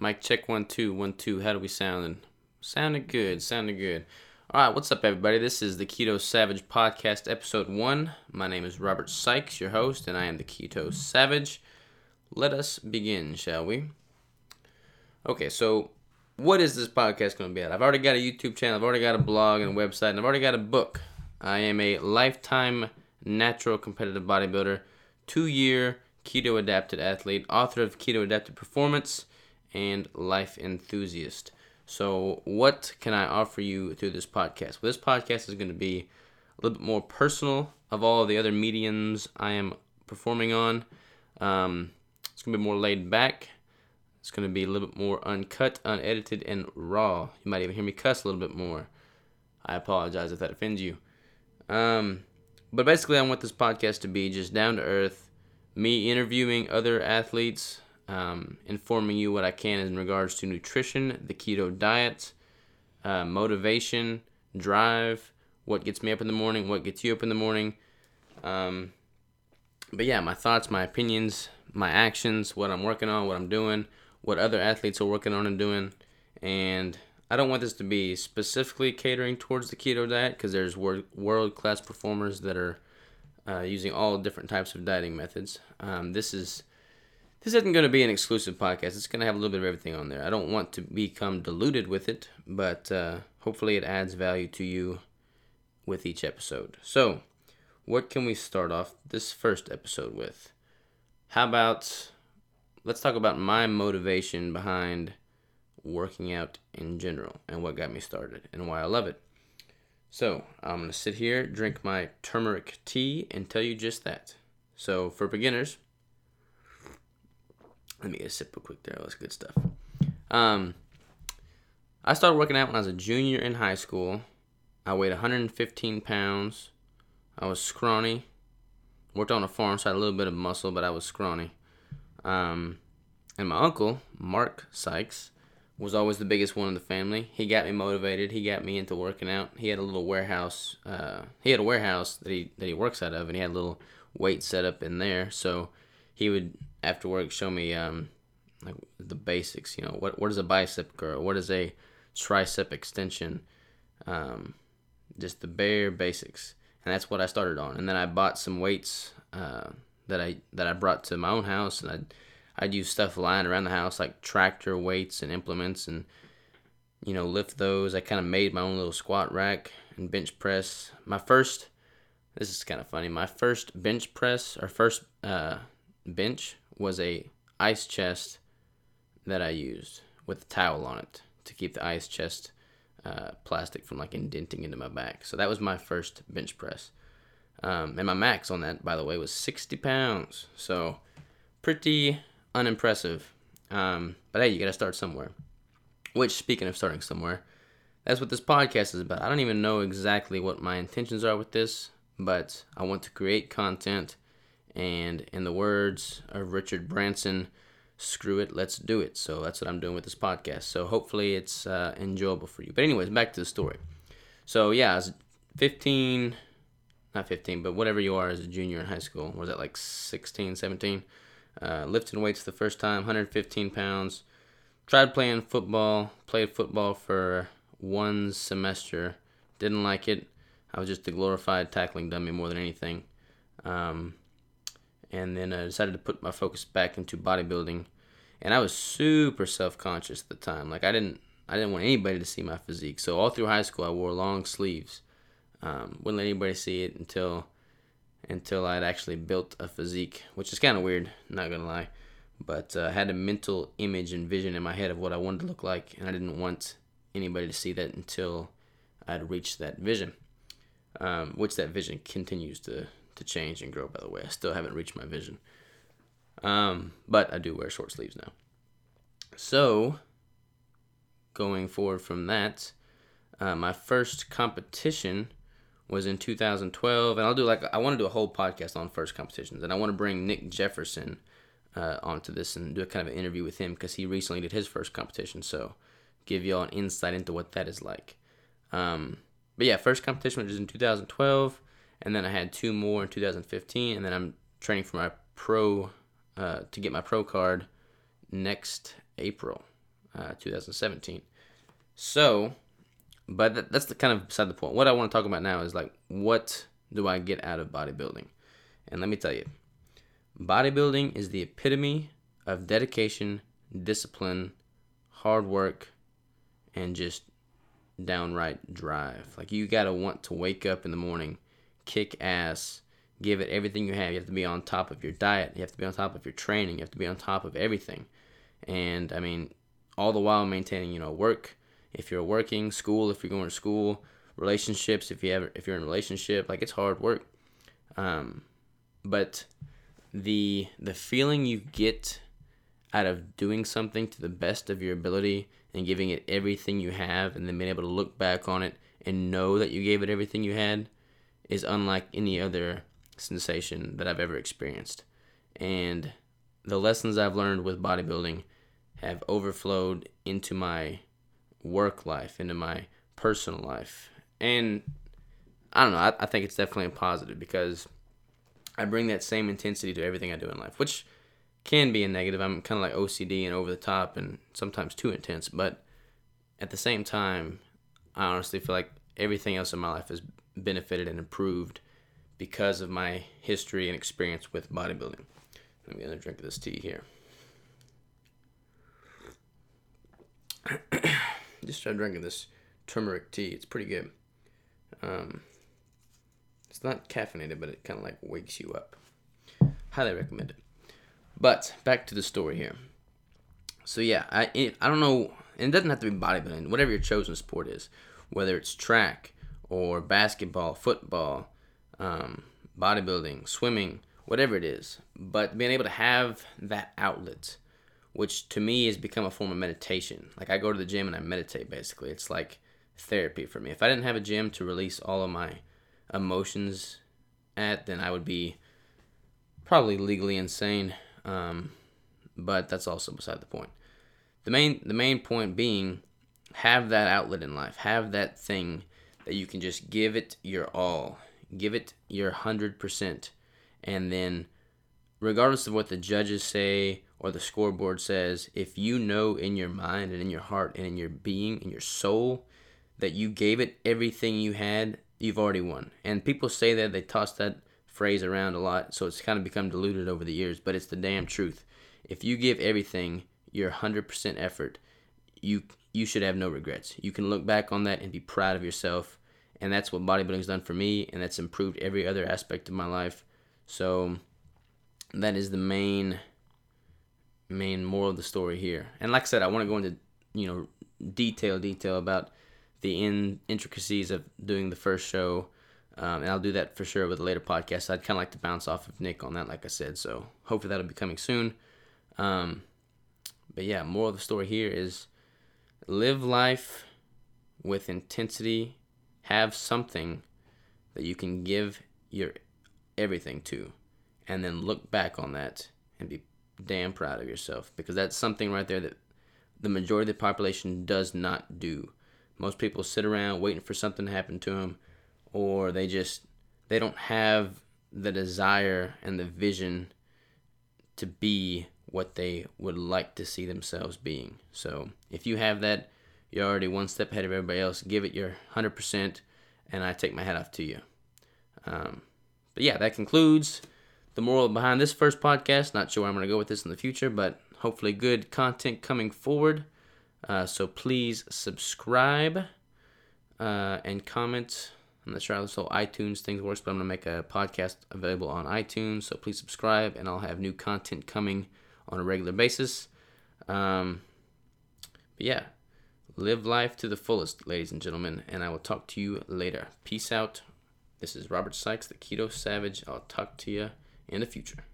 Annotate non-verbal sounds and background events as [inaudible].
Mic check one two one two. How do we sounding? Sounded good. Sounded good. All right, what's up, everybody? This is the Keto Savage Podcast, episode one. My name is Robert Sikes, your host, and I am the Keto Savage. Let us begin, shall we? Okay, so what is this podcast going to be at? I've already got a YouTube channel, I've already got a blog and a website, and I've already got a book. I am a lifetime natural competitive bodybuilder, two year keto adapted athlete, author of Keto Adapted Performance and life enthusiast. So, what can I offer you through this podcast? Well, this podcast is going to be a little bit more personal of all of the other mediums I am performing on. Um, it's going to be more laid back. It's going to be a little bit more uncut, unedited, and raw. You might even hear me cuss a little bit more. I apologize if that offends you. Um, but basically, I want this podcast to be just down to earth, me interviewing other athletes, um, informing you what I can in regards to nutrition, the keto diet, uh, motivation, drive, what gets me up in the morning, what gets you up in the morning. Um, but yeah, my thoughts, my opinions, my actions, what I'm working on, what I'm doing, what other athletes are working on and doing. And I don't want this to be specifically catering towards the keto diet because there's world class performers that are uh, using all different types of dieting methods. Um, this is this isn't going to be an exclusive podcast. It's going to have a little bit of everything on there. I don't want to become diluted with it, but uh, hopefully it adds value to you with each episode. So, what can we start off this first episode with? How about let's talk about my motivation behind working out in general and what got me started and why I love it. So, I'm going to sit here, drink my turmeric tea, and tell you just that. So, for beginners, let me get a sip real quick there. That's good stuff. Um, I started working out when I was a junior in high school. I weighed 115 pounds. I was scrawny. Worked on a farm, so I had a little bit of muscle, but I was scrawny. Um, and my uncle, Mark Sikes, was always the biggest one in the family. He got me motivated. He got me into working out. He had a little warehouse. Uh, he had a warehouse that he that he works out of, and he had a little weight set up in there. So he would after work show me um, like the basics. You know, what what is a bicep curl? What is a tricep extension? Um, just the bare basics, and that's what I started on. And then I bought some weights uh, that I that I brought to my own house, and I'd I'd use stuff lying around the house like tractor weights and implements, and you know lift those. I kind of made my own little squat rack and bench press. My first, this is kind of funny. My first bench press or first uh, bench was a ice chest that I used with a towel on it to keep the ice chest uh, plastic from like indenting into my back. So that was my first bench press. Um, and my max on that, by the way, was 60 pounds. So pretty unimpressive. Um, but hey, you got to start somewhere. Which, speaking of starting somewhere, that's what this podcast is about. I don't even know exactly what my intentions are with this, but I want to create content and in the words of Richard Branson, screw it, let's do it. So that's what I'm doing with this podcast. So hopefully it's uh, enjoyable for you. But, anyways, back to the story. So, yeah, I was 15, not 15, but whatever you are as a junior in high school. Was that like 16, 17? Uh, lifting weights the first time, 115 pounds. Tried playing football, played football for one semester. Didn't like it. I was just a glorified tackling dummy more than anything. Um, and then I decided to put my focus back into bodybuilding. And I was super self-conscious at the time. Like I didn't I didn't want anybody to see my physique. So all through high school I wore long sleeves. Um, wouldn't let anybody see it until until I'd actually built a physique, which is kind of weird, not gonna lie. But uh, I had a mental image and vision in my head of what I wanted to look like, and I didn't want anybody to see that until I'd reached that vision, um, which that vision continues to to change and grow. By the way, I still haven't reached my vision. Um, but I do wear short sleeves now. So, going forward from that, uh, my first competition was in 2012, and I'll do like I want to do a whole podcast on first competitions, and I want to bring Nick Jefferson uh, onto this and do a kind of an interview with him because he recently did his first competition. So, give y'all an insight into what that is like. Um, but yeah, first competition was in 2012 and then I had two more in 2015, and then I'm training for my pro uh, to get my pro card next April. uh, 2017. So, but that, that's the kind of beside the point. What I want to talk about now is like, what do I get out of bodybuilding? And let me tell you, bodybuilding is the epitome of dedication, discipline, hard work, and just downright drive. Like you gotta want to wake up in the morning, kick ass, give it everything you have. You have to be on top of your diet. You have to be on top of your training. You have to be on top of everything. And I mean, all the while maintaining, you know, work. If you're working, school, if you're going to school, relationships, if you have, if you're in a relationship, like it's hard work. Um, but the the feeling you get out of doing something to the best of your ability and giving it everything you have and then being able to look back on it and know that you gave it everything you had is unlike any other sensation that I've ever experienced. And the lessons I've learned with bodybuilding have overflowed into my work life, into my personal life. And I don't know, I, I think it's definitely a positive because I bring that same intensity to everything I do in life, which can be a negative. I'm kind of like OCD and over the top and sometimes too intense, but at the same time, I honestly feel like everything else in my life has benefited and improved because of my history and experience with bodybuilding. Let me get a drink of this tea here. [clears throat] Just tried drinking this turmeric tea. It's pretty good. Um, it's not caffeinated, but it kind of like wakes you up. Highly recommend it. But back to the story here. So yeah, I I don't know. And it doesn't have to be bodybuilding. Whatever your chosen sport is, whether it's track or basketball, football, um, bodybuilding, swimming, whatever it is. But being able to have that outlet, which to me has become a form of meditation. Like I go to the gym and I meditate. Basically, it's like therapy for me. If I didn't have a gym to release all of my emotions at, then I would be probably legally insane. Um, but that's also beside the point. The main the main point being have that outlet in life. Have that thing that you can just give it your all. Give it your 100% and then regardless of what the judges say or the scoreboard says, if you know in your mind and in your heart and in your being, in your soul, that you gave it everything you had, you've already won. And people say that, they toss that phrase around a lot, so it's kind of become diluted over the years, but it's the damn truth. If you give everything, your 100% effort, you you should have no regrets. You can look back on that and be proud of yourself. And that's what bodybuilding's done for me, and that's improved every other aspect of my life. So that is the main main moral of the story here. And like I said, I want to go into you know detail detail about the in intricacies of doing the first show. Um, and I'll do that for sure with a later podcast. I'd kind of like to bounce off of Nick on that, like I said. So hopefully that'll be coming soon. Um, but yeah, moral of the story here is live life with intensity. Have something that you can give your everything to, and then look back on that and be damn proud of yourself because that's something right there that the majority of the population does not do. Most people sit around waiting for something to happen to them, or they just they don't have the desire and the vision to be what they would like to see themselves being. So if you have that, you're already one step ahead of everybody else. Give it your 100%, and I take my hat off to you. Um, but yeah, that concludes the moral behind this first podcast. Not sure where I'm going to go with this in the future, but hopefully good content coming forward. Uh, so please subscribe uh, and comment. I'm not sure how this whole iTunes thing works, but I'm going to make a podcast available on iTunes. So please subscribe, and I'll have new content coming on a regular basis. Um, but yeah, live life to the fullest, ladies and gentlemen, and I will talk to you later. Peace out. This is Robert Sikes, the Keto Savage. I'll talk to you in the future.